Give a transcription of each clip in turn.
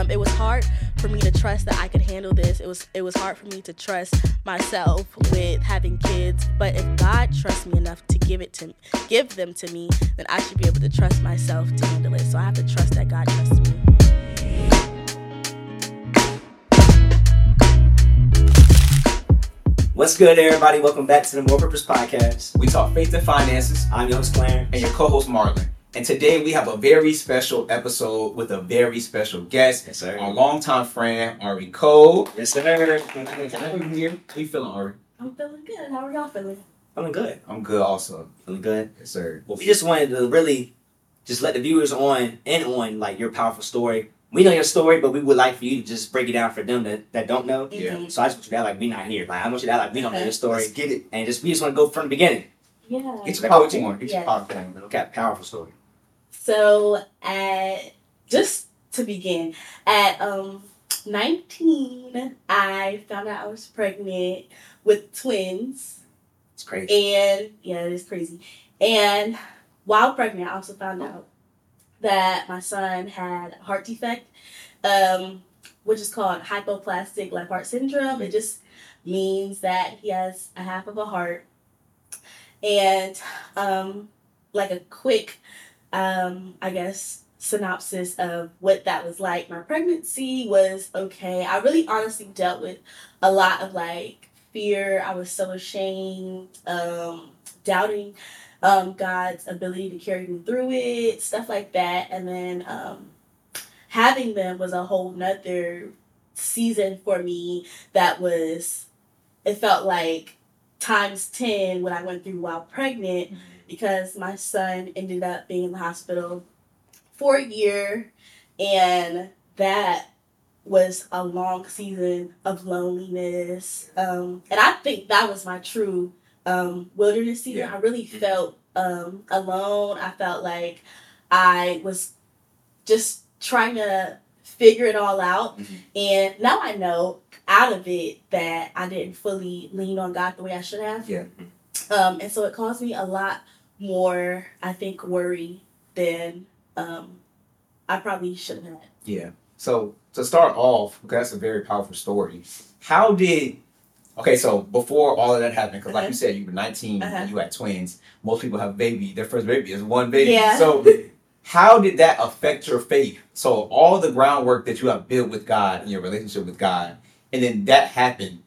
Um, it was hard for me to trust that I could handle this. It was it was hard for me to trust myself with having kids. But if God trusts me enough to give it to give them to me, then I should be able to trust myself to handle it. So I have to trust that God trusts me. What's good, everybody? Welcome back to the More Purpose Podcast. We talk faith and finances. I'm your host, Clarence. And your co-host, Marlon. And today we have a very special episode with a very special guest. Yes, sir. Our longtime friend, Ari Cole. Yes, sir. here. How you feeling, Ari? I'm feeling good. How are y'all feeling? Feeling good. I'm good also. Feeling good. Yes, sir. Well, we just wanted to really just let the viewers on in on like your powerful story. We know your story, but we would like for you to just break it down for them that, that don't know. Yeah. Mm-hmm. So I just want you to act like we're not here. Like I want you to act like we don't know your Let's story, get it. and just we just want to go from the beginning. Yeah. Get your popcorn. Get your Yeah. popcorn. We got powerful story. So at just to begin, at um 19, I found out I was pregnant with twins. It's crazy. And yeah, it is crazy. And while pregnant, I also found out that my son had a heart defect, um, which is called hypoplastic left heart syndrome. It just means that he has a half of a heart. And um, like a quick, um, I guess, synopsis of what that was like. My pregnancy was okay. I really honestly dealt with a lot of like fear. I was so ashamed, um, doubting um, God's ability to carry me through it, stuff like that. And then um, having them was a whole nother season for me that was, it felt like times 10 what I went through while pregnant because my son ended up being in the hospital for a year and that was a long season of loneliness um, and i think that was my true um, wilderness season Yeah. i really felt um, alone i felt like i was just trying to figure it all out Mhm. and now i know out of it that i didn't fully lean on god the way i should have Yeah. um, and so it caused me a lot more, I think, worry than um, I probably shouldn't have. Yeah. So to start off, because that's a very powerful story. How did okay? So before all of that happened, because like Uh-huh. you said, you were 19 Uh-huh. and you had twins. Most people have baby. Their first baby is one baby. Yeah. So how did that affect your faith? So all the groundwork that you have built with God and your relationship with God, and then that happened.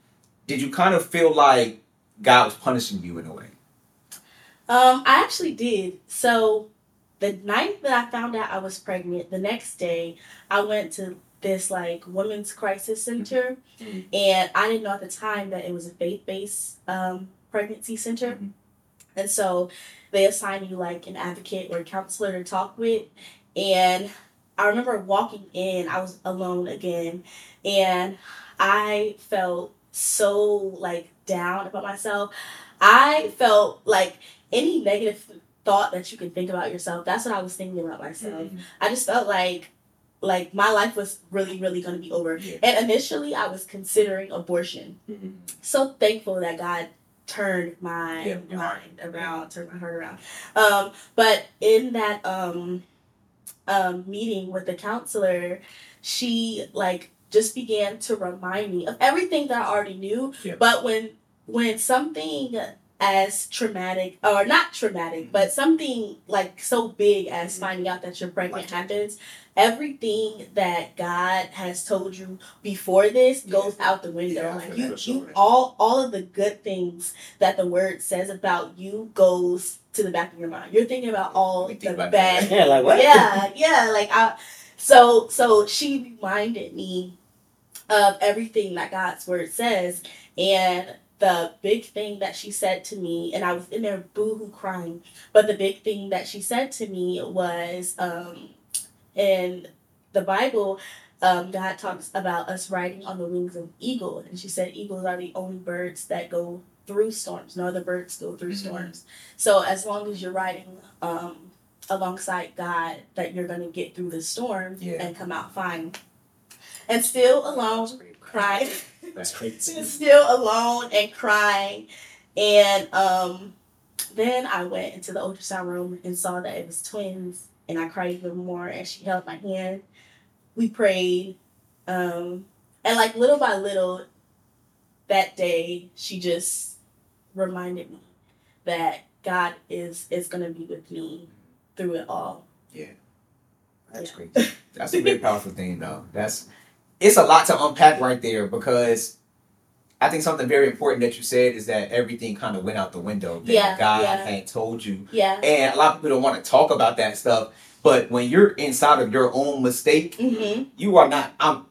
Did you kind of feel like God was punishing you in a way? Um, I actually did. So the night that I found out I was pregnant, the next day I went to this like women's crisis center, Mhm. and I didn't know at the time that it was a faith based um, pregnancy center, Mhm. and so they assigned you like an advocate or a counselor to talk with, and I remember walking in, I was alone again, and I felt so like down about myself. I felt like any negative thought that you can think about yourself, that's what I was thinking about myself. I just felt like like my life was really, really gonna be over. Yeah. And initially I was considering abortion. So thankful that God turned my Yeah, mind around, turned my heart around. Um, but in that um um meeting with the counselor, she like just began to remind me of everything that I already knew. Yeah. But when when something as traumatic or not traumatic, but something like so big as finding out that you're pregnant Like- happens, everything that God has told you before this Yeah. goes out the window. Yeah, like you, you all all of the good things that the word says about you goes to the back of your mind. You're thinking about all We the about bad that. Yeah, like what? yeah, yeah. Like I, so so she reminded me of everything that God's word says, and the big thing that she said to me, and I was in there boohoo crying. But the big thing that she said to me was, um, in the Bible, um, God talks about us riding on the wings of eagle, and she said eagles are the only birds that go through storms. No other birds go through Mhm. storms. So as long as you're riding um, alongside God, that you're gonna get through the storm Yeah. and come out fine. And still alone, crying, That's crazy. still alone and crying, and um, then I went into the ultrasound room and saw that it was twins, and I cried even more. And she held my hand. We prayed, Um, and like little by little, that day she just reminded me that God is is gonna be with me through it all. Yeah. That's Yeah. great. That's a very powerful thing, though. That's it's a lot to unpack right there because I think something very important that you said is that everything kind of went out the window that Yeah, God yeah. had told you, Yeah. and a lot of people don't want to talk about that stuff. But when you're inside of your own mistake, hmm you are not. I'm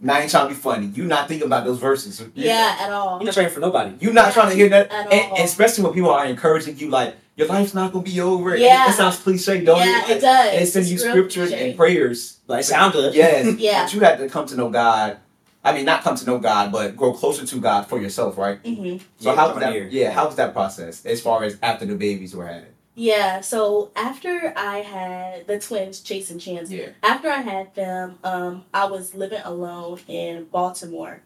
not even trying to be funny. You're not thinking about those verses. Yeah, at all. You're not praying for nobody. You're not trying to hear that, At and, all. especially when people are encouraging you, like your life's not gonna be over. Yeah. it, sounds cliche, don't yeah, it? it does. And send you scriptures cliche. and prayers. Like it sound good. Yes. Yeah. But you had to come to know God. I mean, not come to know God, but grow closer to God for yourself, right? hmm So Yeah, how was that? here. Yeah, how was that process as far as after the babies were had? Yeah. So after I had the twins, Chase and Chance, Yeah. after I had them, um, I was living alone in Baltimore.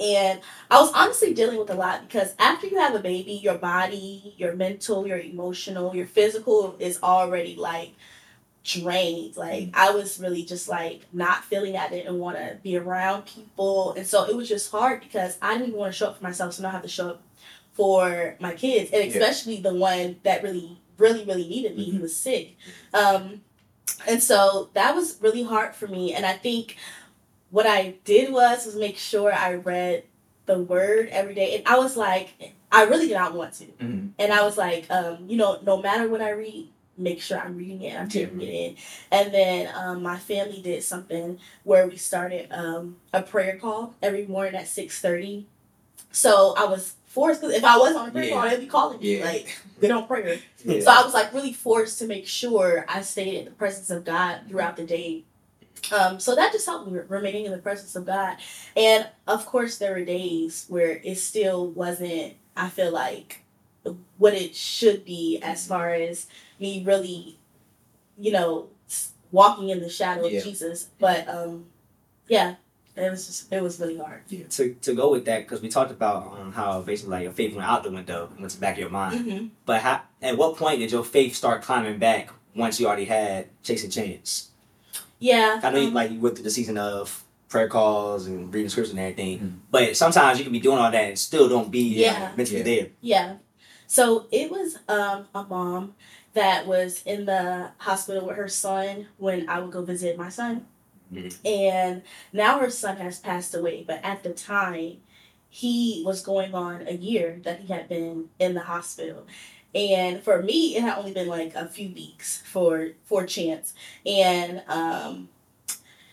And I was honestly dealing with a lot because after you have a baby, your body, your mental, your emotional, your physical is already like drained. Like I was really just like not feeling I didn't want to be around people. And so it was just hard because I didn't want to show up for myself, so now I have to show up for my kids. And Yeah. especially the one that really, really, really needed me. He was sick. Um, and so that was really hard for me. And I think what I did was was make sure I read the word every day. And I was like, I really did not want to. Mm-hmm. And I was like, um, you know, no matter what I read, make sure I'm reading it, I'm taking it in. And then um, my family did something where we started um, a prayer call every morning at six thirty. So I was forced because if I wasn't on a prayer Yeah. call, they'd be calling me Yeah. like they don't pray. Yeah. So I was like really forced to make sure I stayed in the presence of God throughout the day. Um, so that just helped me remaining in the presence of God. And of course, there were days where it still wasn't, I feel like, what it should be as far as me really, you know, walking in the shadow of Jesus. But um, yeah, it was just, it was really hard. to, to go with that, because we talked about um, how basically like your faith went out the window, went to the back of your mind. Mm-hmm. But how, at what point did your faith start climbing back once you already had Chase and Chance? Yeah. I know you, um, like you went through the season of prayer calls and reading scripture and everything, Mhm. but sometimes you can be doing all that and still don't be Yeah. like, mentally Yeah. there. Yeah. So it was um, a mom that was in the hospital with her son when I would go visit my son. Mhm. And now her son has passed away, but at the time, he was going on a year that he had been in the hospital. And for me, it had only been like a few weeks for for Chance. And um,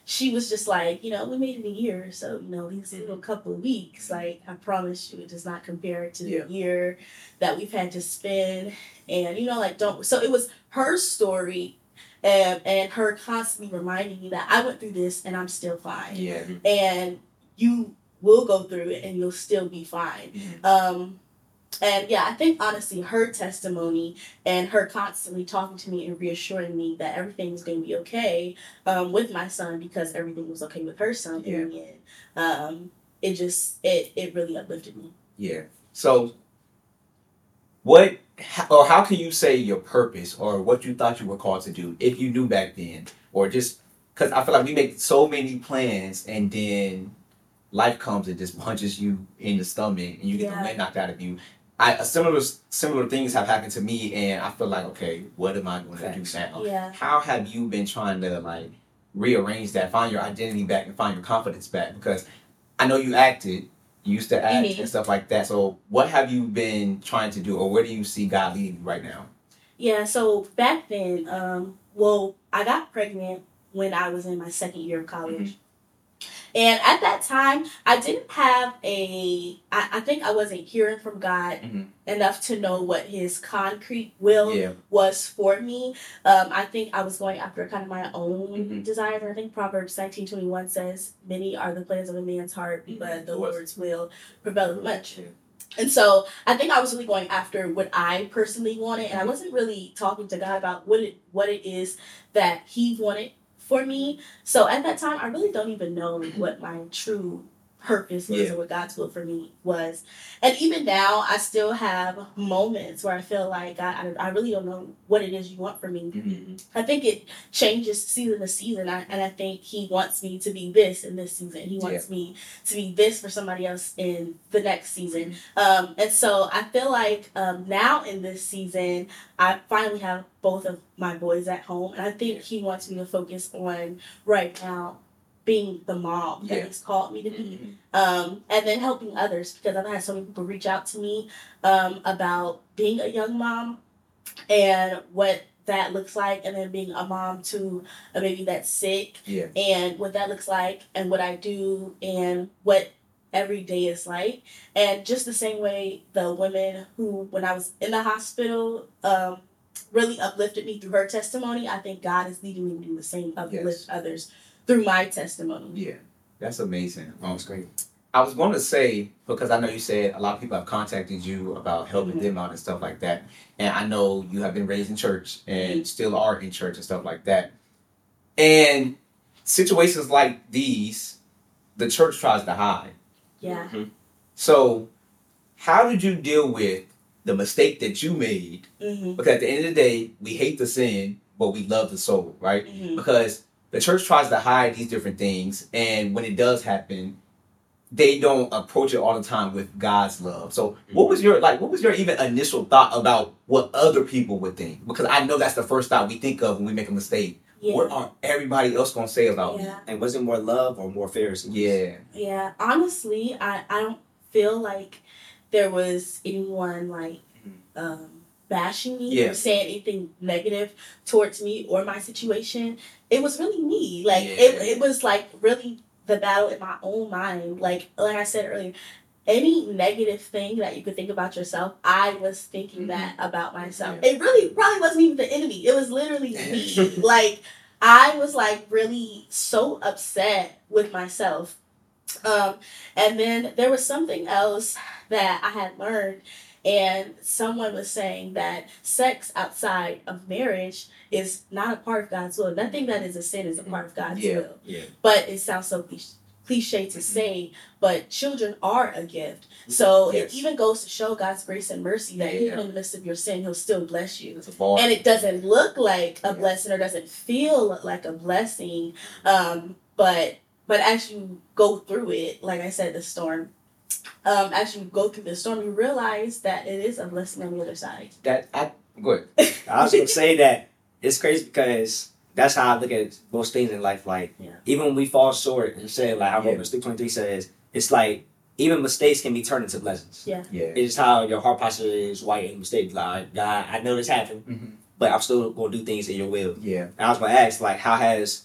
she was just like, you know, we made it a year, so you know, these little couple of weeks, like I promise you, it does not compare to Yeah. the year that we've had to spend. And you know, like don't. So it was her story, and and her constantly reminding me that I went through this and I'm still fine, Yeah. and you will go through it and you'll still be fine. Um, and yeah, I think honestly, her testimony and her constantly talking to me and reassuring me that everything's going to be okay um, with my son because everything was okay with her son in the end. Um, it just it it really uplifted me. Yeah. So, what or how can you say your purpose or what you thought you were called to do if you knew back then, or just because I feel like we make so many plans and then life comes and just punches you in the stomach and you get the wind knocked out of you. I similar similar things have happened to me and I feel like okay, what am I going to do now? Yeah. How have you been trying to like rearrange that, find your identity back, and find your confidence back? Because I know you acted, used to act Mhm. and stuff like that. So, what have you been trying to do, or where do you see God leading you right now? Yeah, so back then, um, well, I got pregnant when I was in my second year of college. And at that time, I didn't have a, I, I think I wasn't hearing from God Mhm. enough to know what his concrete will Yeah, was for me. Um, I think I was going after kind of my own Mhm. desires. I think Proverbs nineteen twenty one says, "Many are the plans of a man's heart, Mhm. but the. Lord's will prevail much." Yeah. And so I think I was really going after what I personally wanted, and I wasn't really talking to God about what it what it is that He wanted for me. So at that time, I really don't even know what my true purpose was Yeah. or what God's will for me was. And even now, I still have moments where I feel like God, I, I really don't know what it is you want from me. Mm-hmm. I think it changes season to season, I, and I think He wants me to be this in this season. He wants me to be this for somebody else in the next season. Um, and so I feel like um, now in this season, I finally have both of my boys at home, and I think He wants me to focus on right now being the mom that He's called me to be Mm-hmm. um, and then helping others because I've had so many people reach out to me um, about being a young mom and what that looks like, and then being a mom to a baby that's sick, Yeah. and what that looks like, and what I do, and what every day is like, and just the same way the women who, when I was in the hospital, um, really uplifted me through her testimony. I think God is leading me to do the same, uplift Yes. others through my testimony. Yeah. That's amazing. Um, That's great. I was going to say because I know you said a lot of people have contacted you about helping Mhm. them out and stuff like that, and I know you have been raised in church and still are in church and stuff like that. And situations like these, the church tries to hide. Yeah. So, how did you deal with the mistake that you made? hmm Because at the end of the day, we hate the sin, but we love the soul, right? hmm because the church tries to hide these different things and when it does happen they don't approach it all the time with god's love so what was your like what was your even initial thought about what other people would think because i know that's the first thought we think of when we make a mistake Yeah. what are everybody else gonna say about me. And was it more love or more fear? yeah Yeah. Honestly, I, I don't feel like there was anyone like um bashing me Yeah. or saying anything negative towards me or my situation. It was really me. Like Yeah. it it was like really the battle in my own mind. Like like I said earlier, any negative thing that you could think about yourself, I was thinking Mhm. that about myself. Yeah. It really probably wasn't even the enemy. It was literally me. like I was like really so upset with myself. Um, and then there was something else that I had learned, and someone was saying that sex outside of marriage is not a part of God's will. Nothing that is a sin is a part of God's Yeah. will. Yeah. But it sounds so cliche, to say, but children are a gift. So Yes. it even goes to show God's grace and mercy that Yeah. even in the midst of your sin, He'll still bless you and it doesn't look like a Yeah. blessing or doesn't feel like a blessing um but but as you go through it like i said the storm um as you go through the storm you realize that it is a blessing on the other side that i good I was gonna say that it's crazy because that's how I look at most things in life. Like Yeah. even when we fall short and say like how Yeah. Romans three twenty three says, it's like even mistakes can be turned into blessings. Yeah. yeah It's just how your heart posture is white and mistakes. Like God, I know this happened, Mhm. but I'm still gonna do things in your will. yeah And I was gonna ask like how has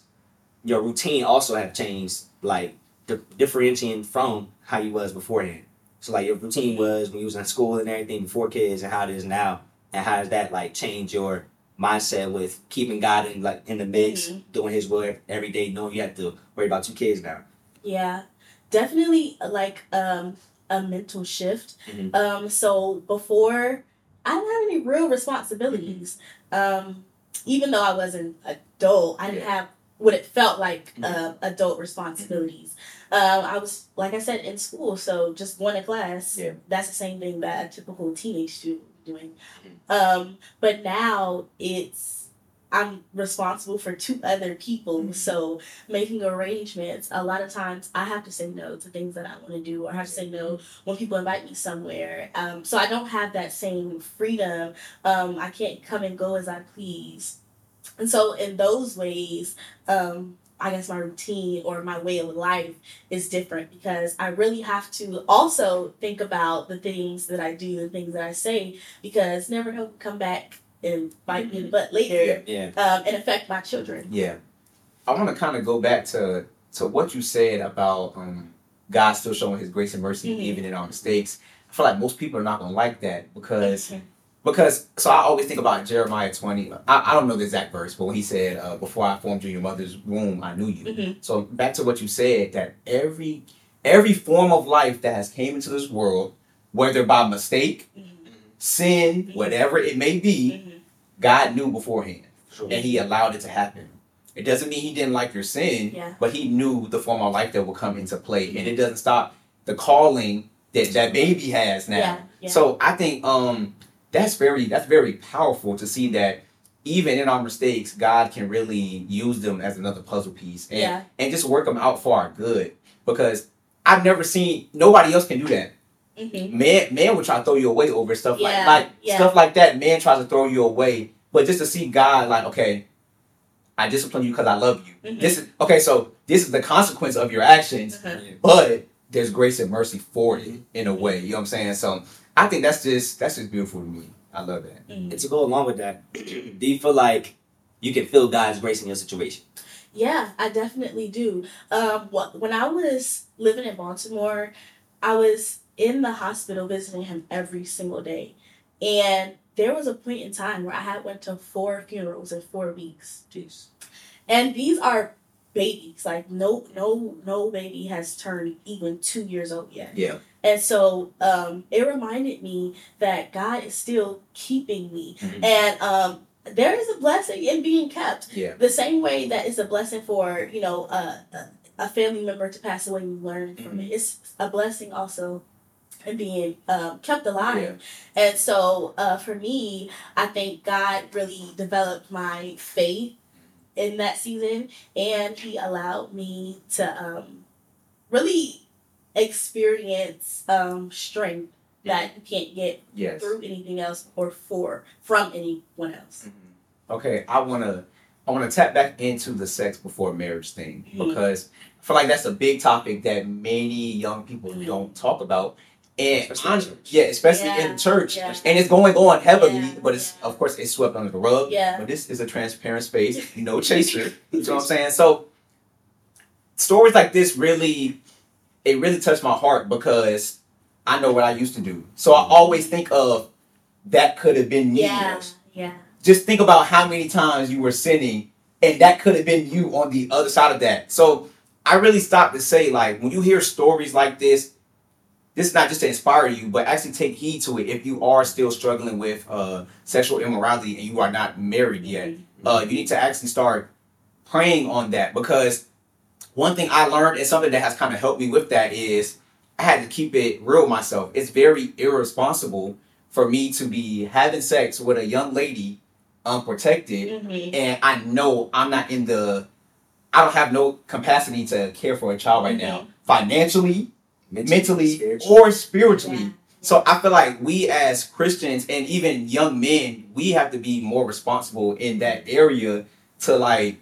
your routine also have changed like di- differentiating from how you was beforehand. So like your routine was when you was in school and everything before kids and how it is now, and how does that like change your mindset with keeping God in like in the mix, Mhm. doing His work every day, knowing you have to worry about two kids now. yeah definitely like um a mental shift Mhm. um so before i didn't have any real responsibilities um even though i was an adult i didn't Yeah. have what it felt like Mhm. uh, adult responsibilities um i was like i said in school so just going to class Yeah. that's the same thing that a typical teenage student doing Mhm. um but now it's i'm responsible for two other people Mhm. so making arrangements a lot of times i have to say no to things that i want to do or I have to say no when people invite me somewhere um, so i don't have that same freedom um, i can't come and go as i please and so in those ways um, i guess my routine or my way of life is different because i really have to also think about the things that i do the things that i say because never know come back and bite me in the butt later Yeah. um, and affect my children Yeah, I want to kind of go back to to what you said about um, God still showing His grace and mercy Mhm. even in our mistakes. I feel like most people are not gonna like that because because so I always think about Jeremiah twenty. I, I don't know the exact verse, but when he said, uh, "Before I formed you in your mother's womb, I knew you." Mhm. So back to what you said that every every form of life that has came into this world, whether by mistake, Mhm. sin, Mhm. whatever it may be, Mhm. God knew beforehand Sure. and He allowed it to happen. It doesn't mean he didn't like your sin, Yeah. but he knew the form of life that will come into play, and it doesn't stop the calling that that baby has now. Yeah. Yeah. So I think um that's very that's very powerful to see that even in our mistakes, God can really use them as another puzzle piece and yeah. and just work them out for our good. Because I've never seen nobody else can do that. hmm Man, man will try to throw you away over stuff Yeah, like like yeah. stuff like that. Man tries to throw you away, but just to see God like, okay, I discipline you because I love you. Mhm. This is okay. So this is the consequence of your actions, Uh-huh. but there's grace and mercy for it in a way. You know what I'm saying? So I think that's just that's just beautiful to me. I love that. Mhm. And to go along with that, do you feel like you can feel God's grace in your situation? Yeah, I definitely do. Um, when I was living in Baltimore, I was in the hospital visiting him every single day, and there was a point in time where I had went to four funerals in four weeks, Jeez. and these are babies. Like no, no, no baby has turned even two years old yet. Yeah. And so um, it reminded me that God is still keeping me, Mhm. and um, there is a blessing in being kept Yeah. the same way that it's a blessing for you know a, a, family member to pass away and you learn from it it's a blessing also in being um, kept alive and so uh, for me i think god really developed my faith in that season and he allowed me to um, really experience um, strength that you can't get Yes. through anything else or for from anyone else Okay, I wanna I wanna tap back into the sex before marriage thing Mhm. because I feel like that's a big topic that many young people Mhm. don't talk about. And Especially in yeah, especially Yeah, in church, yeah. and it's going on heavily, Yeah, but it's yeah. of course it's swept under the rug. Yeah. But this is a transparent space, no chaser. you know what I'm saying? So stories like this really, it really touched my heart because I know what I used to do. So I always think of that could have been me. yeah yeah Just think about how many times you were sinning, and that could have been you on the other side of that. So I really stopped to say, like, when you hear stories like this, this is not just to inspire you, but actually take heed to it if you are still struggling with uh, sexual immorality and you are not married yet. Uh, you need to actually start praying on that because one thing I learned and something that has kind of helped me with that is I had to keep it real myself. It's very irresponsible for me to be having sex with a young lady unprotected Mhm. and I know I'm not in the I don't have no capacity to care for a child right now financially, mentally, spiritually. or spiritually. Yeah. So I feel like we as Christians and even young men, we have to be more responsible in that area to like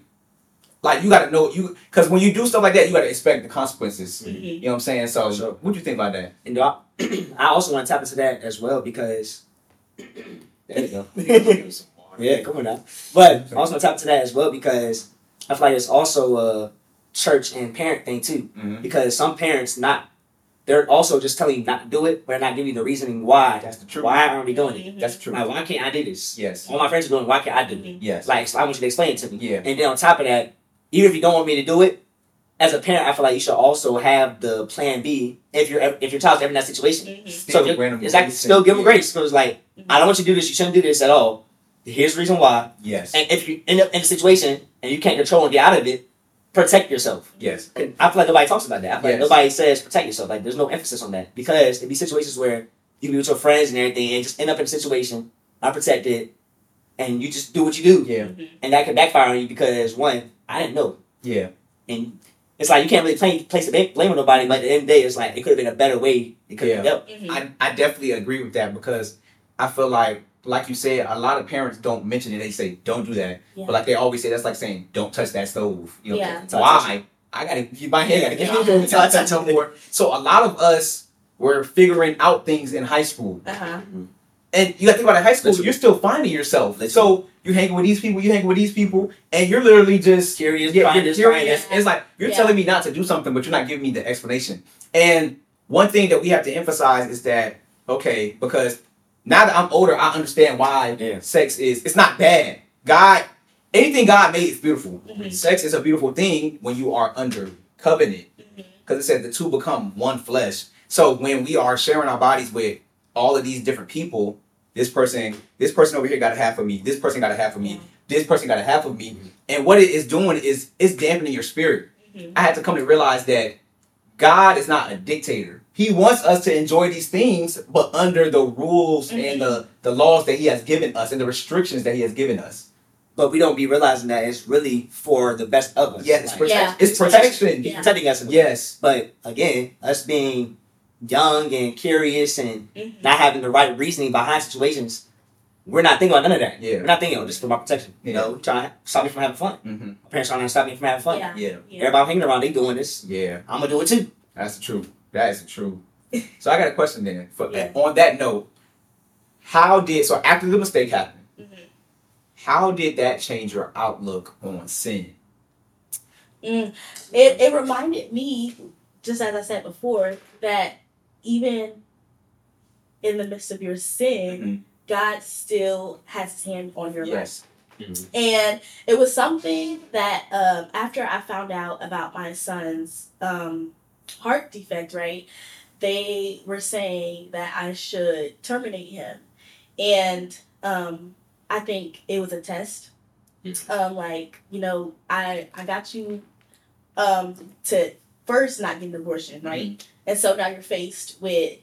like you gotta know you because when you do stuff like that, you gotta expect the consequences. Mhm. You know what I'm saying? So sure. what do you think about that? And I, I also want to tap into that as well because there you go. Yeah, come on now. But I also want to tap into that as well because I feel like it's also a church and parent thing too. Mhm. Because some parents not they're also just telling you not to do it, but they're not giving you the reasoning why. That's the truth. Why aren't we doing it? Mhm. That's true. Like, why can't I do this? Yes. All my friends are doing. it, Why can't I do it? Yes. Like, I want you to explain it to me. Yeah. And then on top of that, even if you don't want me to do it, as a parent, I feel like you should also have the plan B if your if your child's ever in that situation. Mhm. Still so grant them exactly, still give them yeah. grace. Because like, I don't want you to do this. You shouldn't do this at all. Here's the reason why. Yes. And if you end up in a situation and you can't control and get out of it, protect yourself. Yes. And I feel like nobody talks about that. I feel Yes. like nobody says protect yourself. Like there's no emphasis on that because there be situations where you can be with your friends and everything and just end up in a situation unprotected, and you just do what you do, Yeah. Mhm. and that can backfire on you because one, I didn't know, Yeah. and it's like you can't really play, place the blame blame on nobody. But at the end of the day, it's like it could have been a better way. It could have Yeah. been dealt. Mhm. I, I definitely agree with that because I feel like, like you said, a lot of parents don't mention it. They say, don't do that. Yeah. But like they always say, that's like saying, don't touch that stove. You know, Yeah. why? I gotta, my hand gotta get Yeah. until I touch no more. So a lot of us were figuring out things in high school. Uh-huh. And you gotta think about it, in high school, Literally. you're still finding yourself. Literally. So you're hanging with these people, you're hanging with these people, and you're literally just Curious, yeah, trying you're curious. trying It's like you're Yeah. telling me not to do something, but you're not giving me the explanation. And one thing that we have to emphasize is that okay, because now that I'm older, I understand why Yeah. sex is. It's not bad. God, anything God made is beautiful. Mhm. Sex is a beautiful thing when you are under covenant, because it said the two become one flesh. So when we are sharing our bodies with all of these different people, this person, this person over here got a half of me, this person got a half of me. this person got a half of me. And what it is doing is it's dampening your spirit. Mhm. I had to come to realize that God is not a dictator. He wants us to enjoy these things, but under the rules and the, the laws that He has given us and the restrictions that He has given us. But we don't be realizing that it's really for the best of us. Yes, it's, Like, protection. Yeah. it's protection. He's Yeah. protecting us. Yes. But again, us being young and curious and Mhm. not having the right reasoning behind situations, we're not thinking about none of that. Yeah. We're not thinking, oh, this is for my protection. You know, trying to stop me from having fun. hmm My parents trying to stop me from having fun. Yeah. Yeah. Yeah. Everybody I'm hanging around, they doing this. Yeah. I'm gonna do it too. That's the truth. That is true. so I got a question then. For, Yeah. On that note, how did so after the mistake happened, Mhm. how did that change your outlook on sin? Mm. It it reminded me, just as I said before, that even in the midst of your sin, Mhm. God still has His hand on your life. Yes. And it was something that um, after I found out about my son's um, heart defect, right? They were saying that I should terminate him, and um, I think it was a test. Um, like you know, I I got you um, to first not get an abortion, right? And so now you're faced with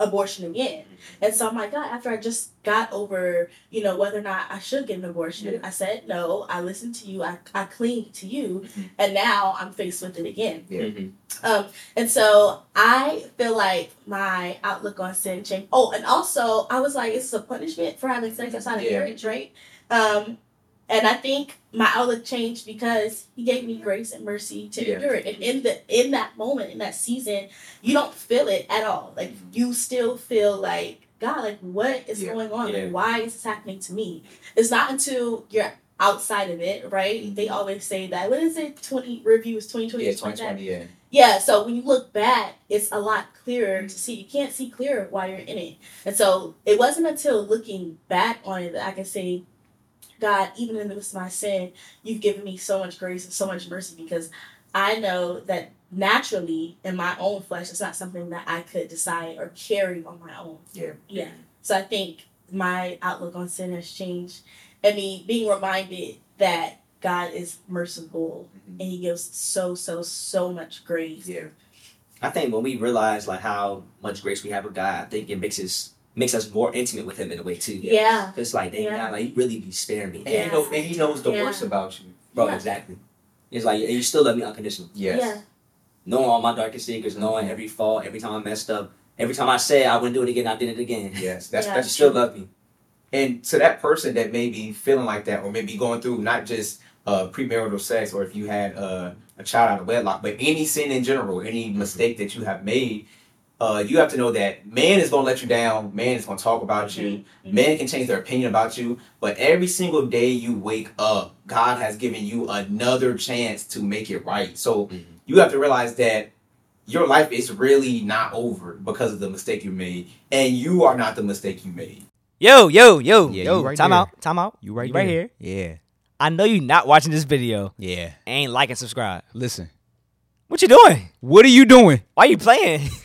abortion again. And so I'm like, God, after I just got over, you know, whether or not I should get an abortion, Yeah. I said no, I listened to you, I, I cling to you, Mhm. and now I'm faced with it again. Yeah. Um, and so I feel like my outlook on sin changed. Oh, and also I was like, it's a punishment for having sex outside of Yeah. marriage, right? Um, and I think my outlook changed because he gave me grace and mercy to Yeah. endure it. And in the in that moment, in that season, you don't feel it at all. Like Mhm. you still feel like God, like what is Yeah. going on? Yeah. Like, why is this happening to me? It's not until you're outside of it, right? Mhm. They always say that. What is it? Twenty reviews, twenty twenty, Yeah, that. 2020, yeah. Yeah, so when you look back, it's a lot clearer to see. You can't see clearer while you're in it. And so it wasn't until looking back on it that I can say, God, even in the midst of my sin, you've given me so much grace and so much mercy because I know that naturally in my own flesh, it's not something that I could decide or carry on my own. Yeah. Yeah. So I think my outlook on sin has changed. And me being reminded that God is merciful Mhm. and he gives so so so much grace. Yeah. I think when we realize like how much grace we have with God, I think it makes us makes us more intimate with Him in a way too. Yeah. It's like, dang, Yeah. God, like you really be sparing me, And, he know, and he knows the Yeah. worst about you. bro. Yeah. Exactly. It's like, and you still love me unconditionally. Yes. Yeah. knowing all my darkest secrets, knowing every fault, every time I messed up, every time I said I wouldn't do it again, I did it again. Yes. That's Yeah. You still love me. And to that person that may be feeling like that, or maybe going through not just uh, premarital sex, or if you had uh, a child out of wedlock, but any sin in general, any mistake that you have made, uh, you have to know that man is going to let you down. Man is going to talk about you. Mhm. Man can change their opinion about you. But every single day you wake up, God has given you another chance to make it right. So Mhm. you have to realize that your life is really not over because of the mistake you made, and you are not the mistake you made. Yo, yo, yo, Yeah, yo. right time there. out, time out. You right You right there. here. Yeah. I know you not watching this video. Yeah. Ain't like and subscribe. Listen. What you doing? What are you doing? Why you playing?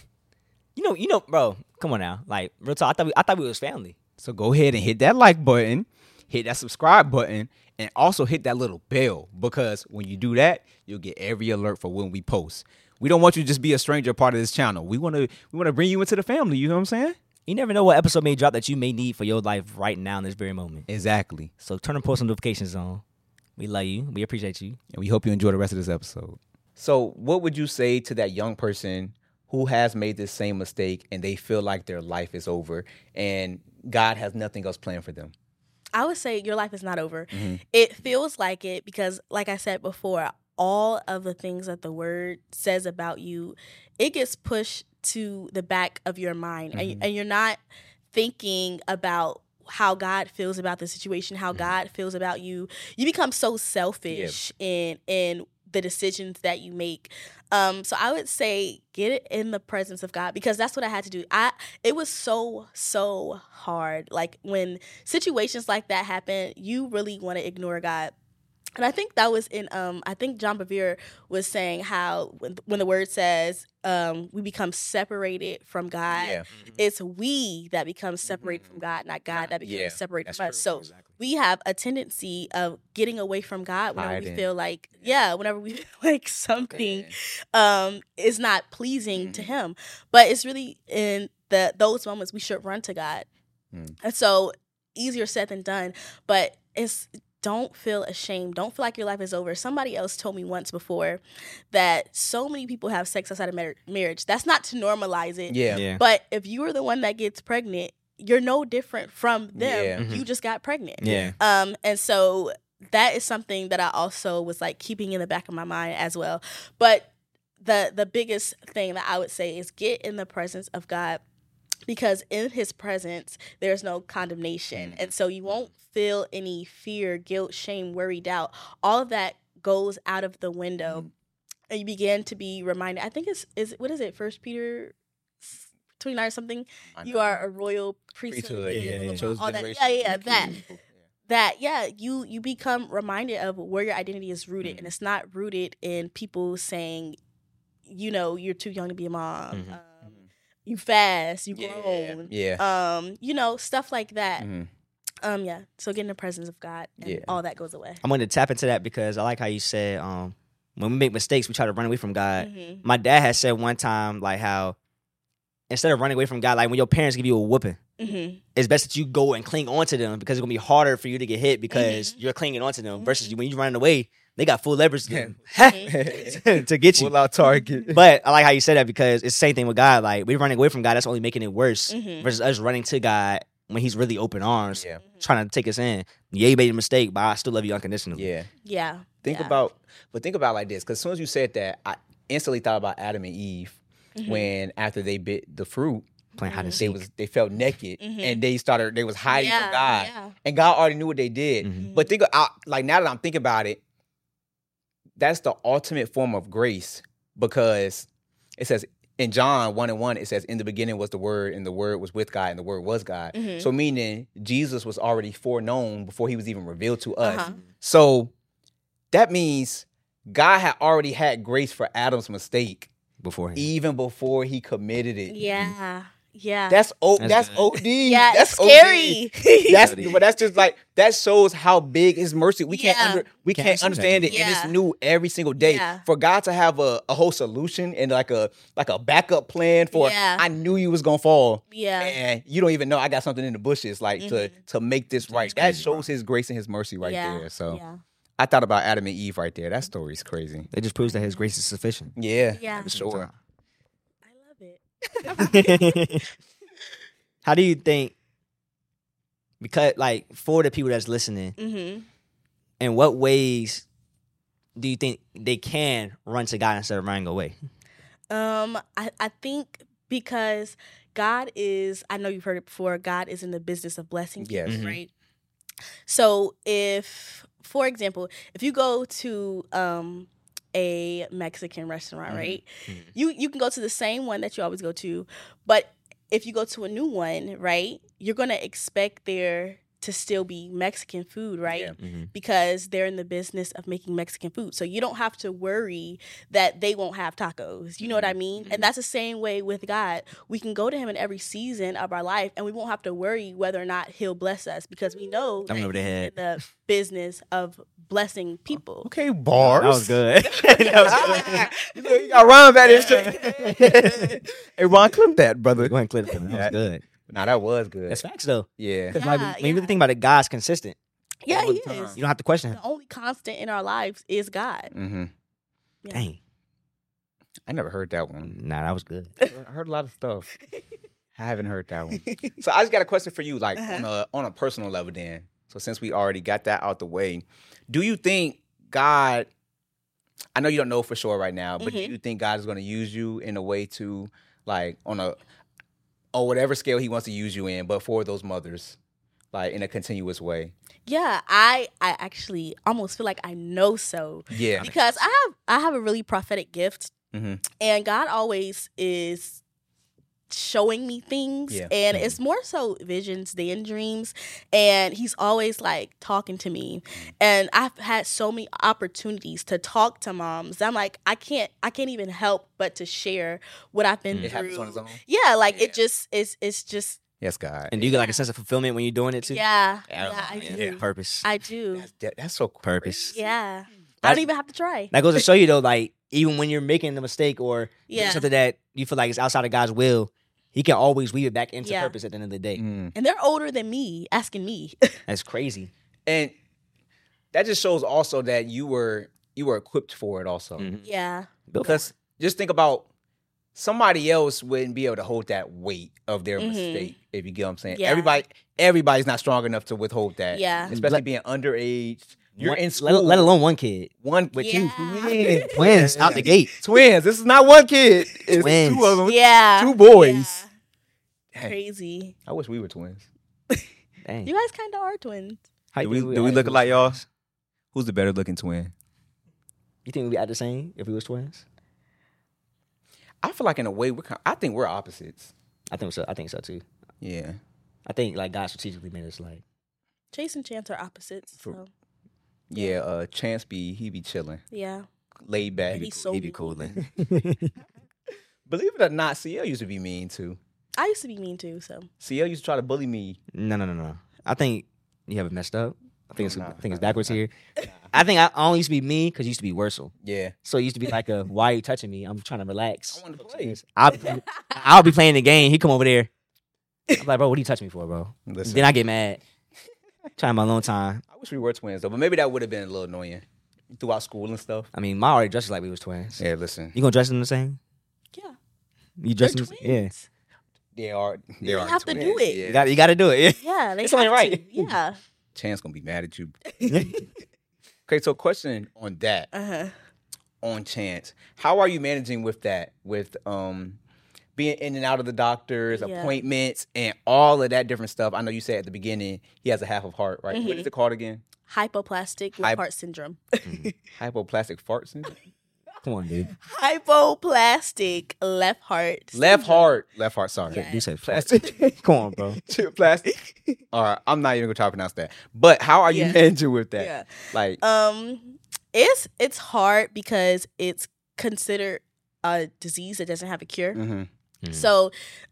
you know, you know, bro. Come on now. Like real talk. I thought we, I thought we was family. So go ahead and hit that like button, hit that subscribe button, and also hit that little bell because when you do that, you'll get every alert for when we post. We don't want you to just be a stranger part of this channel. We want to we want to bring you into the family, you know what I'm saying? You never know what episode may drop that you may need for your life right now in this very moment. Exactly. So turn the post notifications on. We love you. We appreciate you. And we hope you enjoy the rest of this episode. So, what would you say to that young person who has made this same mistake and they feel like their life is over and God has nothing else planned for them? I would say your life is not over. Mhm. It feels like it because, like I said before, all of the things that the word says about you, it gets pushed to the back of your mind, Mhm. and, and you're not thinking about how God feels about the situation, how Mhm. God feels about you. You become so selfish in in the decisions that you make. Um, so I would say get it in the presence of God because that's what I had to do. I it was so so hard. Like when situations like that happen, you really want to ignore God. And I think that was in um I think John Bevere was saying how when, when the word says um we become separated from God, Yeah. it's we that become separated from God, not God that becomes Yeah, separated that's from us. So Exactly. we have a tendency of getting away from God whenever Hiding. we feel like yeah, whenever we feel like something um is not pleasing to Mhm. him. But it's really in the those moments we should run to God. Mm. And so easier said than done, but it's don't feel ashamed. Don't feel like your life is over. Somebody else told me once before that so many people have sex outside of mar- marriage. That's not to normalize it. Yeah. Yeah. But if you are the one that gets pregnant, you're no different from them. Yeah. Mhm. You just got pregnant. Yeah. Um, and so that is something that I also was like keeping in the back of my mind as well. But the the biggest thing that I would say is get in the presence of God because in his presence there's no condemnation. And so you won't feel any fear, guilt, shame, worry, doubt. All of that goes out of the window. And you begin to be reminded. I think it's is what is it? First Peter 29 or something. You are a royal priesthood. Priesthood, yeah, yeah. All that, generation. yeah, yeah, that that yeah you you become reminded of where your identity is rooted Mm. and it's not rooted in people saying you know you're too young to be a mom Mhm. um, you fast you Yeah. grown Yeah. um you know stuff like that Mhm. um yeah so get in the presence of god and Yeah. all that goes away I'm going to tap into that because I like how you said um, when we make mistakes, we try to run away from God. Mhm. My dad had said one time like how instead of running away from God, like when your parents give you a whooping, Mhm. it's best that you go and cling onto them because it's gonna be harder for you to get hit because Mm-hmm. you're clinging onto them versus you when you're running away, they got full leverage to, Mm-hmm. to get you. Full out target. But I like how you said that because it's the same thing with God. Like we're running away from God, that's only making it worse Mhm. versus us running to God when He's really open arms, Yeah. trying to take us in. Yeah, you made a mistake, but I still love you unconditionally. Yeah. yeah Think yeah. about, but think about it like this, because as soon as you said that, I instantly thought about Adam and Eve Mhm. when after they bit the fruit, Playing hide and they was they felt naked Mhm. and they started they was hiding yeah, from God, yeah. and God already knew what they did. Mhm. But think, I, like now that I'm thinking about it, that's the ultimate form of grace because it says in John one and one, it says, "In the beginning was the Word, and the Word was with God, and the Word was God." Mhm. So meaning Jesus was already foreknown before he was even revealed to us. Uh-huh. So that means God had already had grace for Adam's mistake beforehand. even before he committed it. yeah yeah That's o- That's that's. OD. yeah that's it's scary OD. That's but that's just like that shows how big his mercy. We can't under, we Can't can't, understand understand it, and Yeah. it's new every single day. Yeah. For God to have a, a whole solution and like a like a backup plan for Yeah. I knew you was gonna fall. yeah And you don't even know I got something in the bushes like to Mhm. to make this right. That shows his grace and his mercy right yeah. there. So yeah I thought about Adam and Eve right there. That story's crazy. It just proves that His grace is sufficient. Yeah. Yeah. For sure. I love it How do you think? Because like for the people that's listening, mm-hmm in what ways do you think they can run to God instead of running away? Um, I, I think because God is, I know you've heard it before, God is in the business of blessing people, Yes. Mhm. right? So if, for example, if you go to um a Mexican restaurant, Mhm. right? Mhm. You you can go to the same one that you always go to, but if you go to a new one, right, you're gonna expect there to still be Mexican food, right? Yeah. Mm-hmm. because they're in the business of making Mexican food. So you don't have to worry that they won't have tacos. You know what I mean? And that's the same way with God. We can go to him in every season of our life and we won't have to worry whether or not he'll bless us because we know I that remember they he's in the business of blessing people. Okay, bars. That was good. that was good. you know, you got rhyme that is. hey, Ron, clip that, brother. Go ahead and clip it. for me. That was good. Nah, that was good. That's facts though. yeah. Because like Yeah, when you really think about it, God's consistent. Yeah, All he the time. is. You don't have to question him. The only constant in our lives is God. Mm-hmm. Yeah. Dang. I never heard that one. Nah, that was good. I heard a lot of stuff. I haven't heard that one. So I just got a question for you, like Uh-huh. on a on a personal level. Then, so since we already got that out the way, do you think God? I know you don't know for sure right now, but do you think God is going to use you in a way to, like, on a or whatever scale He wants to use you in, but for those mothers, like in a continuous way? Yeah, I I actually almost feel like I know so. Yeah. because I have I have a really prophetic gift, Mhm. and God always is showing me things, Yeah. and Mhm. it's more so visions than dreams, and He's always like talking to me, and I've had so many opportunities to talk to moms. I'm like I can't I can't even help but to share what I've been It happens through. on its own. Yeah, like Yeah. it just it's it's just Yes, God. And do you get like a sense of fulfillment when you're doing it too? Yeah, Yeah, yeah, I yeah. Purpose. I do. That's, that- that's so cool. Purpose. Yeah, I don't even have to try. That goes to show you though, like even when you're making a mistake or Yeah, something that you feel like is outside of God's will, He can always weave it back into Yeah. purpose at the end of the day. Mm. and they're older than me, asking me. That's crazy. And that just shows also that you were you were equipped for it also. Mhm. yeah, Because just think about somebody else wouldn't be able to hold that weight of their Mhm. mistake, if you get what I'm saying. Yeah. Everybody everybody's not strong enough to withhold that. yeah, Especially Let- being underage. You're One- in let- school. let, alone one kid. one with you. Yeah. Yeah. Twins out the gate. Twins. This is not one kid. It's Twins. two of them. yeah. Two boys. Yeah. Crazy. I wish we were twins. Dang. You guys kind of are twins. How Do you we do we act look as alike, y'all? Who's the better looking twin? You think we act the same if we was twins? I feel like in a way we're kind I think we're opposites. I think so. I think so too. Yeah. I think like God strategically made us like Chase and Chance are opposites. For- So, Yeah, uh Chance be he be chilling. yeah. Laid back. He be so he be cooling. Believe it or not, CL used to be mean too. I used to be mean too. So CL used to try to bully me. no, no, no, no. I think you have it messed up. I think it's Nah, I think it's nah, backwards nah. here. I think I only used to be me because you used to be Wursel. Yeah. So it used to be like a why are you touching me? I'm trying to relax. I wanted to play. I'll be, I'll be playing the game. He come over there. I'm like, bro, what are you touching me for, bro? Listen, Then I get mad. Trying my long time. I wish we were twins though, but maybe that would have been a little annoying throughout school and stuff. I mean, Ma already dressed like we was twins. Yeah, listen, You gonna dress them the same? yeah, You they're dress them? twins. Yeah. they are. They You are have to twins. do it. You Yeah. got you got to do it. Yeah, they It's only have right. to. Yeah. Chance gonna be mad at you. Okay, so question on that, Uh huh. on Chance, how are you managing with that? With um being in and out of the doctors, Yeah. appointments, and all of that different stuff. I know you said at the beginning he has a half of heart, right? What Mhm. is it called again? Hypoplastic Hy- left heart syndrome. Hypoplastic fart syndrome. Come on, dude. Hypoplastic left heart. left heart, left heart. Sorry, Yeah. You said plastic. Come on, bro. plastic. All right, I'm not even gonna try to pronounce that. But how are you Yeah. managing with that? Yeah. Like, Um, it's it's hard because it's considered a disease that doesn't have a cure. mhm. Mm. So,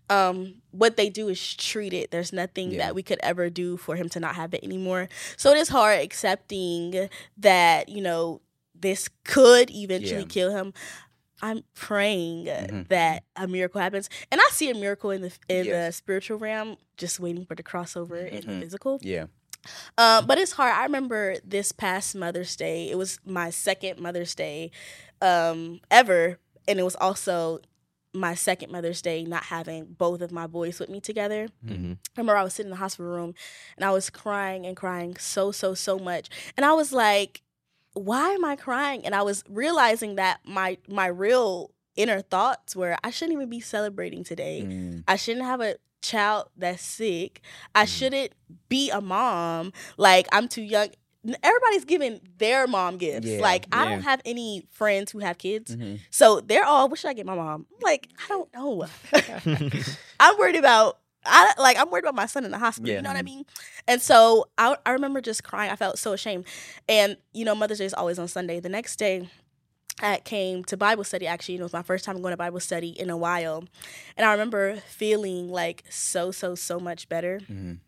um, what they do is treat it. There's nothing Yeah. that we could ever do for him to not have it anymore. So it is hard accepting that you know this could eventually Yeah. kill him. I'm praying Mhm. that a miracle happens, and I see a miracle in the in the spiritual realm, just waiting for the crossover in the Mhm. physical. yeah, Um, but it's hard. I remember this past Mother's Day. It was my second Mother's Day um, ever, and it was also my second Mother's Day not having both of my boys with me together. hmm I remember I was sitting in the hospital room and I was crying and crying so so so much, and I was like, "Why am I crying?" And I was realizing that my my real inner thoughts were, "I shouldn't even be celebrating today." Mm. I shouldn't have a child that's sick. I Mm. shouldn't be a mom. Like I'm too young. Everybody's giving their mom gifts. Yeah, like I yeah. don't have any friends who have kids, Mhm. so they're all. What should I get my mom? I'm like I don't know. I'm worried about. I like I'm worried about my son in the hospital. Yeah. You know what I mean? And so I I remember just crying. I felt so ashamed. And you know Mother's Day is always on Sunday. The next day. I came to Bible study. Actually, it was my first time going to Bible study in a while, and I remember feeling like so, so, so much better. Mhm.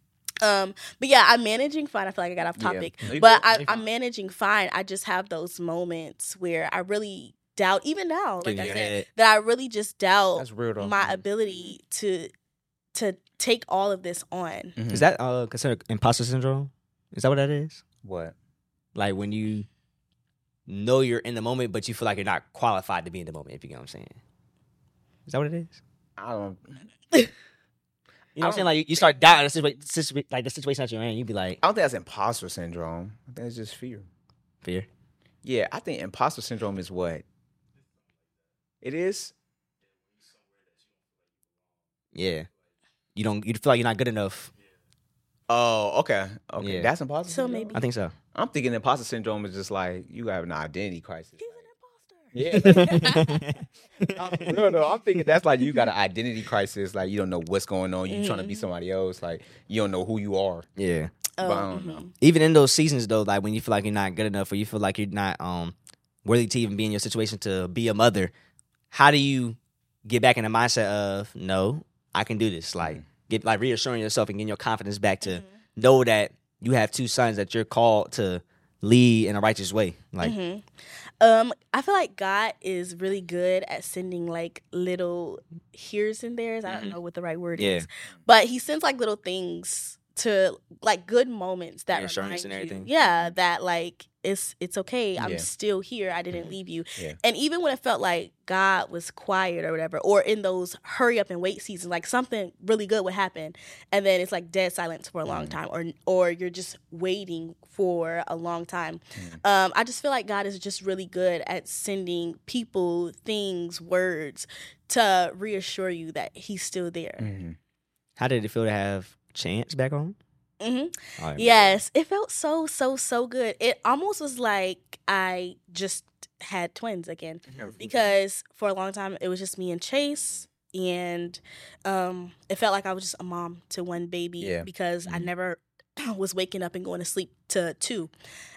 Um, but yeah, I'm managing fine. I feel like I got off topic, No, you but. I, I'm managing fine. I just have those moments where I really doubt, even now, like I said, that I really just doubt That's real though. my ability to to take all of this on. Mhm. Is that uh considered imposter syndrome? Is that what that is? what? Like when you know you're in the moment, but you feel like you're not qualified to be in the moment. If you get what I'm saying. Is that what it is? I don't. You know what I'm saying? Like you- you start doubting the situation, like the situation that you're in. You'd be like, I don't think that's imposter syndrome. I think it's just fear. fear. Yeah, I think imposter syndrome is what it is. Yeah. You don't. You feel like you're not good enough. Oh, okay, okay, Yeah. that's imposter. So syndrome? maybe- I think so. I'm thinking imposter syndrome is just like you have an identity crisis. He's an imposter. Yeah. no, no, I'm thinking that's like you got an identity crisis. Like you don't know what's going on. You trying to be somebody else. Like you don't know who you are. yeah. Oh, But I don't mhm. know. Even in those seasons though, like when you feel like you're not good enough, or you feel like you're not um worthy to even be in your situation to be a mother, how do you get back in the mindset of no, I can do this? Like get like reassuring yourself and getting your confidence back to Mm-hmm. know that you have two sons that you're called to lead in a righteous way. Like Mhm. Um, I feel like God is really good at sending like little here's and there's. I don't Mhm. know what the right word Yeah. is, but He sends like little things to like good moments that Reassurance and remind you- everything. Yeah, that like it's it's okay. I'm Yeah. still here. I didn't leave you. Yeah. And even when it felt like God was quiet or whatever, or in those hurry up and wait seasons, like something really good would happen, and then it's like dead silence for a long Mm. time, or or you're just waiting for a long time. Mm. Um, I just feel like God is just really good at sending people, things, words to reassure you that He's still there. Mhm. how did it feel to have Chance back home? Hmm right. Yes, it felt so so so good. It almost was like I just had twins again because for a long time it was just me and Chase and um it felt like I was just a mom to one baby Yeah. because I Mhm. never was waking up and going to sleep to two.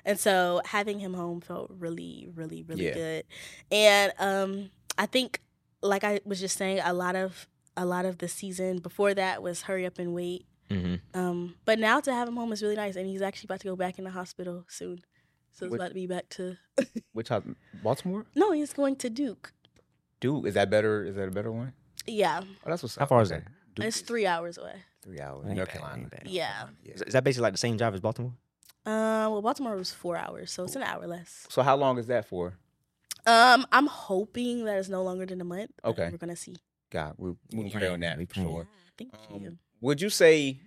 And so having him home felt really really really Yeah. good. And um I think like I was just saying a lot of a lot of the season before that was hurry up and wait Mm-hmm. um, but now to have him home is really nice, and he's actually about to go back in the hospital soon. So it's What- about to be back to. Which house? Baltimore? No, he's going to Duke. Duke. Is that better? Is that a better one? Yeah, Oh, that's what's How far is that? Duke it's is three hours away. Three hours. North Carolina. ain't bad. Yeah. Yeah. Is is that basically like the same job as Baltimore? Uh, well, Baltimore was four hours, so it's an hour less. So how long is that for? Um, I'm hoping that it's no longer than a month. Okay. we're gonna see. God, we we can pray on that we for praying. sure. Thank Um, you. Would you say,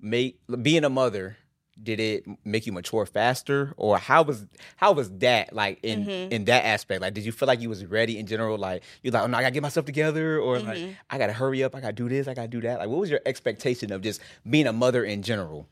make being a mother, did it make you mature faster, or how was how was that like in Mhm. in that aspect? Like, did you feel like you was ready in general? Like, you're like, oh no, I gotta get myself together, or like, Mhm. I gotta hurry up, I gotta do this, I gotta do that. Like, what was your expectation of just being a mother in general?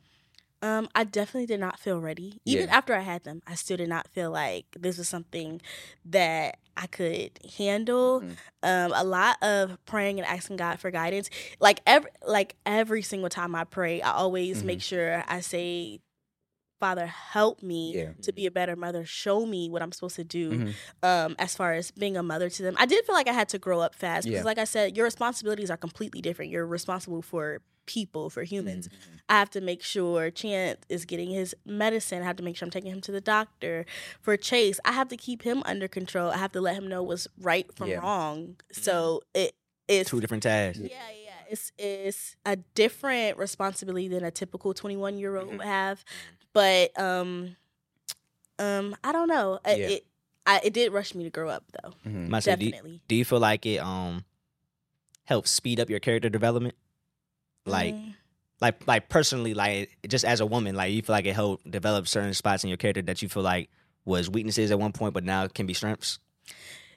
Um, I definitely did not feel ready. Even Yeah. after I had them, I still did not feel like this was something that I could handle. Mhm. Um, a lot of praying and asking God for guidance. Like every like every single time I pray, I always make sure I say, Father, help me Yeah. to be a better mother. Show me what I'm supposed to do Mhm. um, as far as being a mother to them. I did feel like I had to grow up fast because, Yeah. like I said, your responsibilities are completely different. You're responsible for people, for humans. Mm-hmm. I have to make sure Chance is getting his medicine. I have to make sure I'm taking him to the doctor. For Chase, I have to keep him under control. I have to let him know what's right from Yeah. Mm-hmm. wrong. So it is Two different tasks. yeah, yeah. It's it's a different responsibility than a typical 21 year old would have. But um um I don't know. It, Yeah. it I it did rush me to grow up though. Mhm. Might say, do, you- Definitely. do you feel like it um helps speed up your character development? Like Mm. like like personally, like just as a woman, like you feel like it helped develop certain spots in your character that you feel like was weaknesses at one point, but now can be strengths.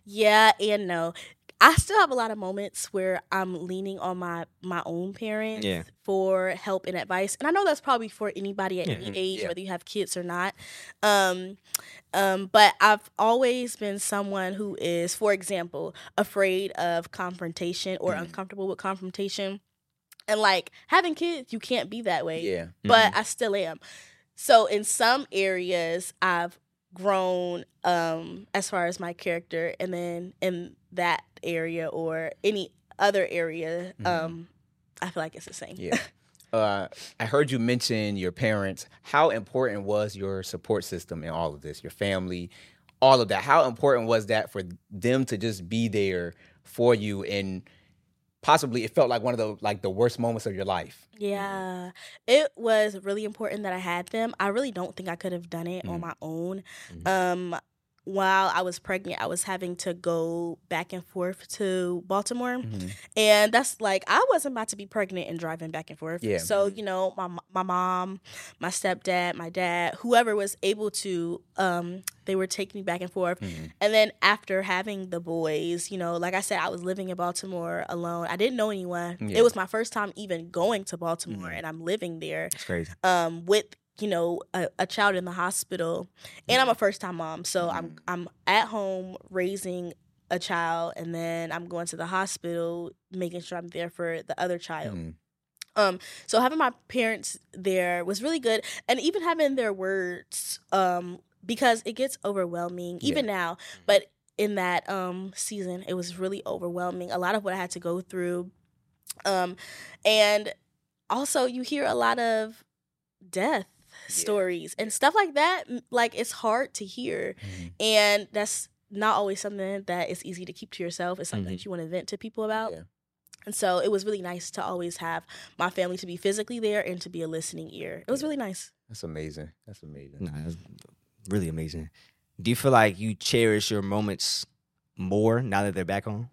Yeah and no. I still have a lot of moments where I'm leaning on my my own parents Yeah. for help and advice. And I know that's probably for anybody at Yeah. any age, Yeah. whether you have kids or not. Um, um, but I've always been someone who is, for example, afraid of confrontation or Mhm. uncomfortable with confrontation. And like having kids, you can't be that way Yeah. but I still am. So in some areas I've grown um as far as my character and then in that area or any other area Mhm. um I feel like it's the same. Yeah. Uh, I heard you mention your parents. How important was your support system in all of this? Your family, all of that. How important was that for them to just be there for you and possibly it felt like one of the like the worst moments of your life. Yeah. It was really important that I had them. I really don't think I could have done it on Mhm. my own. Mhm. Um while I was pregnant, I was having to go back and forth to Baltimore. And that's like I wasn't about to be pregnant and driving back and forth. Yeah. So you know, my my mom, my stepdad, my dad, whoever was able to, um, they were taking me back and forth. Mhm. And then after having the boys, you know, like I said, I was living in Baltimore alone. I didn't know anyone. Yeah. It was my first time even going to Baltimore, Mhm. and I'm living there It's crazy. um, with you know a, a child in the hospital and i'm a first time mom so i'm i'm at home raising a child and then i'm going to the hospital making sure i'm there for the other child. Mhm. um so having my parents there was really good and even having their words um because it gets overwhelming even now but in that um season it was really overwhelming a lot of what i had to go through. Um, and also you hear a lot of death stories and stuff like that. Like it's hard to hear, Mhm. and that's not always something that is easy to keep to yourself. It's something that you want to vent to people about. Yeah. And so it was really nice to always have my family to be physically there and to be a listening ear. It was really nice. That's amazing. That's amazing. Nah, that's really amazing. Do you feel like you cherish your moments more now that they're back home?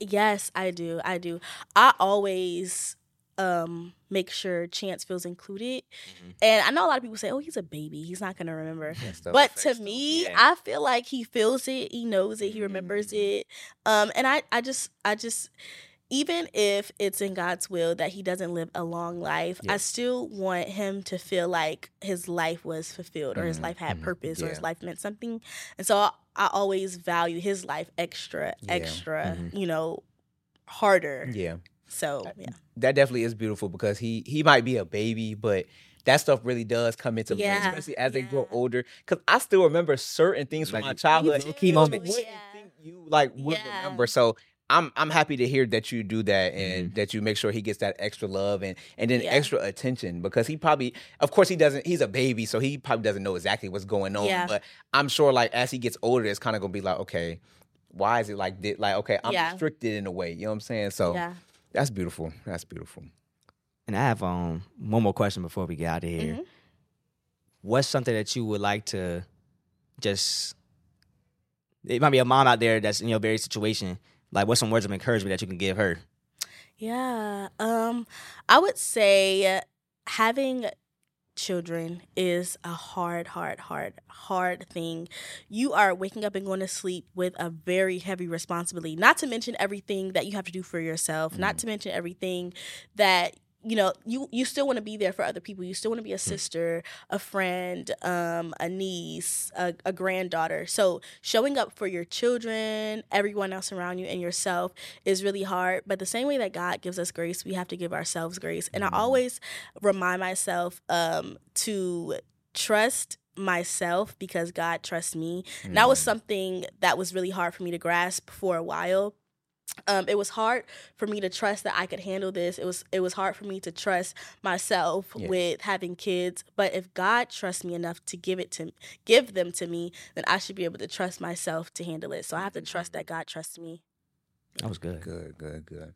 Yes, I do. I do. I always um make sure Chance feels included. Mhm. And I know a lot of people say, "Oh, he's a baby. He's not going to remember." But to me, Yeah. I feel like he feels it, he knows it, he remembers Mm. it. Um and I I just I just even if it's in God's will that he doesn't live a long life, Yeah. I still want him to feel like his life was fulfilled or his Mhm, life had mhm, purpose or his life meant something. And so I, I always value his life extra, Yeah, extra, mhm. you know, harder. yeah. So yeah. that definitely is beautiful because he he might be a baby, but that stuff really does come into play, Yeah, especially as they grow older. Because I still remember certain things from Like, my childhood, low-key that you moments. Yeah. think you like would Yeah. remember. So. I'm I'm happy to hear that you do that and Mm-hmm. that you make sure he gets that extra love and and then Yeah. extra attention because he probably of course he doesn't he's a baby so he probably doesn't know exactly what's going on Yeah. but I'm sure like as he gets older it's kind of gonna be like okay why is it like this like okay I'm Yeah. restricted in a way you know what I'm saying so yeah. That's beautiful that's beautiful And I have um one more question before we get out of here. Mhm. What's something that you would like to just? It might be a mom out there that's in your very situation. Like, what's some words of encouragement that you can give her? Yeah. Um I would say having children is a hard hard hard hard thing. You are waking up and going to sleep with a very heavy responsibility. Not to mention everything that you have to do for yourself, not mm. to mention everything that you know, you you still want to be there for other people. You still want to be a sister, a friend, um, a niece, a, a granddaughter. So showing up for your children, everyone else around you, and yourself is really hard. But the same way that God gives us grace, we have to give ourselves grace. And I always remind myself um, to trust myself because God trusts me. And that was something that was really hard for me to grasp for a while. Um, it was hard for me to trust that I could handle this. It was it was hard for me to trust myself Yeah. with having kids. But if God trusts me enough to give it to give them to me, then I should be able to trust myself to handle it. So I have to trust that God trusts me. That was good. Good, good, good.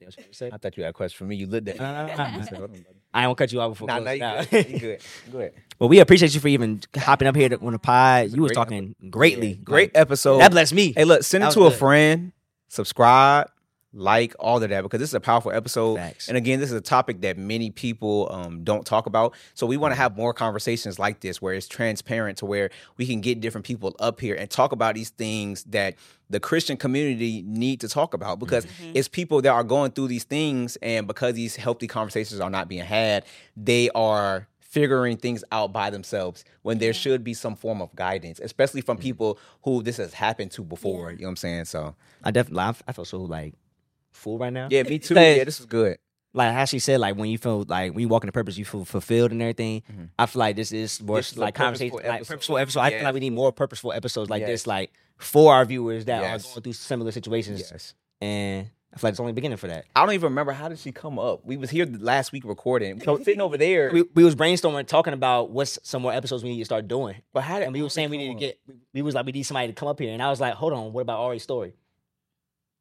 Anything else you wanna? I thought you had a question for me. You looked at No, no, no, no. I said, "Hold on, brother." I ain't gonna cut you off before. Nah, closing nah, you good. You good. Go ahead. Well, we appreciate you for even hopping up here to- on the pod. You was great talking greatly. Great Like, episode. that blessed me. Hey, look, send it was to a friend, subscribe, like, all of that because this is a powerful episode. And again, this is a topic that many people um, don't talk about. So we want to have more conversations like this where it's transparent to where we can get different people up here and talk about these things that the Christian community need to talk about because it's people that are going through these things and because these healthy conversations are not being had, they are figuring things out by themselves when there should be some form of guidance, especially from people who this has happened to before. You know what I'm saying? So I definitely, I, I feel so like full right now. yeah, me too. Yeah, this is good. like how she said, like when you feel like when you walk into purpose, you feel fulfilled and everything. Mhm. I feel like this is more This is like conversation, purposeful like episode. purposeful episode. I feel like we need more purposeful episodes like Yes. this, like for our viewers that Yes. are going through similar situations. Yes. And I feel like it's only beginning for that. I don't even remember how did she come up. We was here last week recording, so sitting over there. We, we was brainstorming, talking about what's some more episodes we need to start doing. but how did And we were saying we need to get. We was like we need somebody to come up here, and I was like, hold on, what about Ari's story?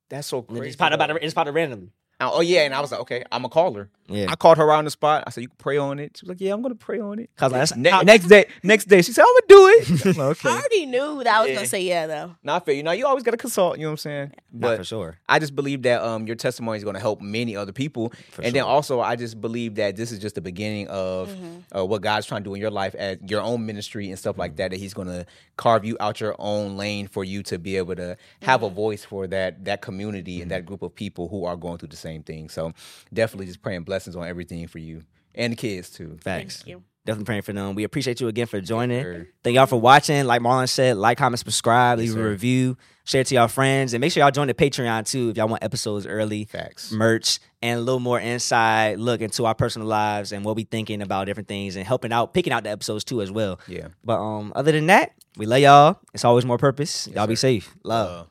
That's so crazy. it just popped about though. it just popped up randomly. Oh yeah, and I was like, okay, I'm gonna call her. Yeah, I called her on the spot. I said, you can pray on it. She was like, yeah, I'm gonna pray on it. cause like, that's Ne- how- next day, next day, she said, I'm gonna do it. I'm like, I already knew that I was Yeah. gonna say yeah though. Not fair. You know, you always gotta consult. You know what I'm saying? Not But for sure. I just believe that um your testimony is going to help many other people, For and then also I just believe that this is just the beginning of Mm-hmm. uh, what God's trying to do in your life at your own ministry and stuff like that. That He's going to carve you out your own lane for you to be able to have a voice for that that community and that group of people who are going through the same thing. So definitely just praying blessings on everything for you and the kids too. Thanks. Thank you. Definitely praying for them. We appreciate you again for joining. sir. Thank y'all for watching. Like Marlon said, like, comment, subscribe, Yes, leave a review, share it to y'all friends, and make sure y'all join the Patreon too if y'all want episodes early, Facts. merch, and a little more inside look into our personal lives and what we thinking about different things and helping out, picking out the episodes too as well. Yeah. But um, other than that, we love y'all. It's always more purpose. y'all be safe. Love. Uh,